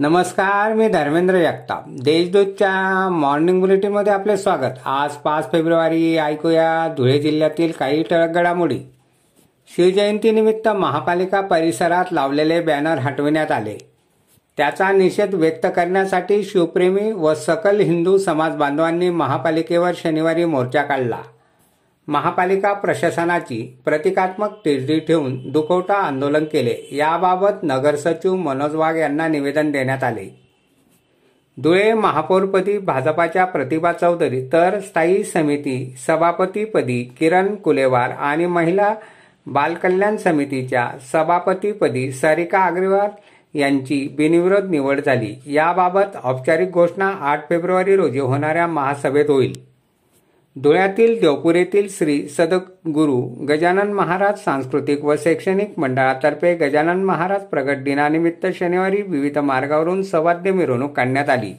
नमस्कार मी धर्मेंद्र जगताप. देशदूतच्या मॉर्निंग बुलेटिनमध्ये आपले स्वागत. आज पाच फेब्रुवारी ऐकूया धुळे जिल्ह्यातील काही ठळक घडामोडी. शिवजयंतीनिमित्त महापालिका परिसरात लावलेले बॅनर हटविण्यात आले. त्याचा निषेध व्यक्त करण्यासाठी शिवप्रेमी व सकल हिंदू समाज बांधवांनी महापालिकेवर शनिवारी मोर्चा काढला. महापालिका प्रशासनाची प्रतिकात्मक टिजडी ठेवून दुखवटा आंदोलन केले. याबाबत नगरसचिव मनोज वाघ यांना निवेदन देण्यात आले. धुळे महापौरपदी भाजपाच्या प्रतिभा चौधरी तर स्थायी समिती सभापतीपदी किरण कुलेवार आणि महिला बालकल्याण समितीच्या सभापतीपदी सारिका अग्रवाल यांची बिनविरोध निवड झाली. याबाबत औपचारिक घोषणा आठ फेब्रुवारी रोजी होणाऱ्या महासभेत होईल. धुळ्यातील देवपुरेतील श्री सदगुरू गजानन महाराज सांस्कृतिक व शैक्षणिक मंडळातर्फे गजानन महाराज प्रगट दिनानिमित्त शनिवारी विविध मार्गावरून सवाद्य मिरवणूक काढण्यात आली.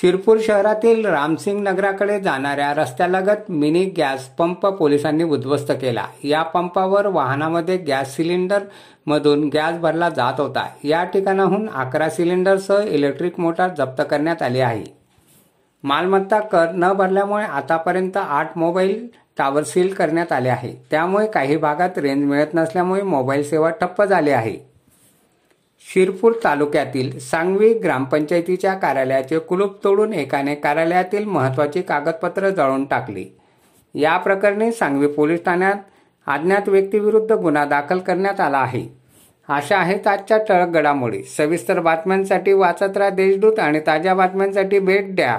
शिरपूर शहरातील रामसिंग नगराकडे जाणाऱ्या रस्त्यालगत मिनी गॅस पंप पोलिसांनी उद्ध्वस्त केला. या पंपावर वाहनामध्ये गॅस सिलेंडर मधून गॅस भरला जात होता. या ठिकाणाहून अकरा सिलेंडरसह इलेक्ट्रिक मोटार जप्त करण्यात आली आहे. मालमत्ता कर न भरल्यामुळे आतापर्यंत आठ मोबाईल टावर सील करण्यात आले आहे. त्यामुळे काही भागात रेंज मिळत नसल्यामुळे मोबाईल सेवा ठप्प झाली आहे. शिरपूर तालुक्यातील सांगवी ग्रामपंचायतीच्या कार्यालयाचे कुलूप तोडून एकाने कार्यालयातील महत्वाची कागदपत्र जळून टाकली. या प्रकरणी सांगवी पोलीस ठाण्यात अज्ञात व्यक्तीविरुद्ध गुन्हा दाखल करण्यात आला आहे. अशा आहेत आजच्या टळक घडामोडी. सविस्तर बातम्यांसाठी वाचत राहा देशदूत आणि ताज्या बातम्यांसाठी भेट द्या.